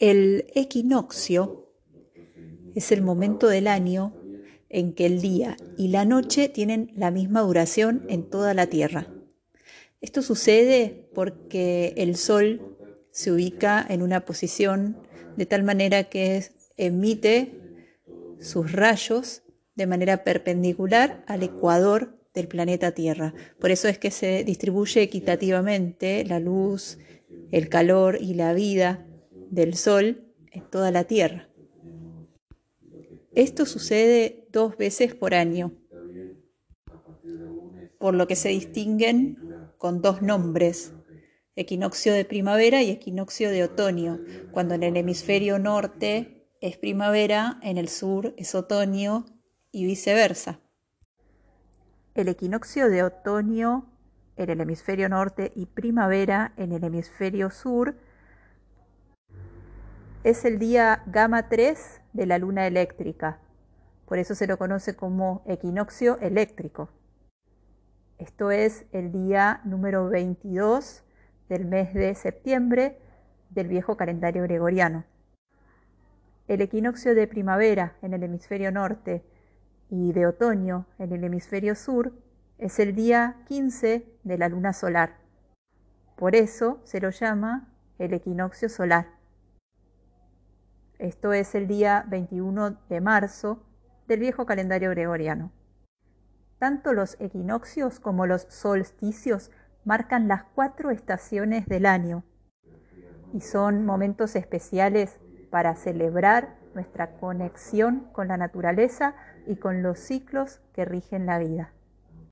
El equinoccio es el momento del año en que el día y la noche tienen la misma duración en toda la Tierra. Esto sucede porque el Sol se ubica en una posición de tal manera que emite sus rayos de manera perpendicular al ecuador del planeta Tierra. Por eso es que se distribuye equitativamente la luz, el calor y la vida del Sol en toda la Tierra. Esto sucede dos veces por año, por lo que se distinguen con dos nombres, equinoccio de primavera y equinoccio de otoño, cuando en el hemisferio norte es primavera, en el sur es otoño y viceversa. El equinoccio de otoño en el hemisferio norte y primavera en el hemisferio sur es el día gamma 3 de la luna eléctrica. Por eso se lo conoce como equinoccio eléctrico. Esto es el día número 22 del mes de septiembre del viejo calendario gregoriano. El equinoccio de primavera en el hemisferio norte y de otoño en el hemisferio sur es el día 15 de la luna solar. Por eso se lo llama el equinoccio solar. Esto es el día 21 de marzo del viejo calendario gregoriano. Tanto los equinoccios como los solsticios marcan las cuatro estaciones del año y son momentos especiales para celebrar nuestra conexión con la naturaleza y con los ciclos que rigen la vida.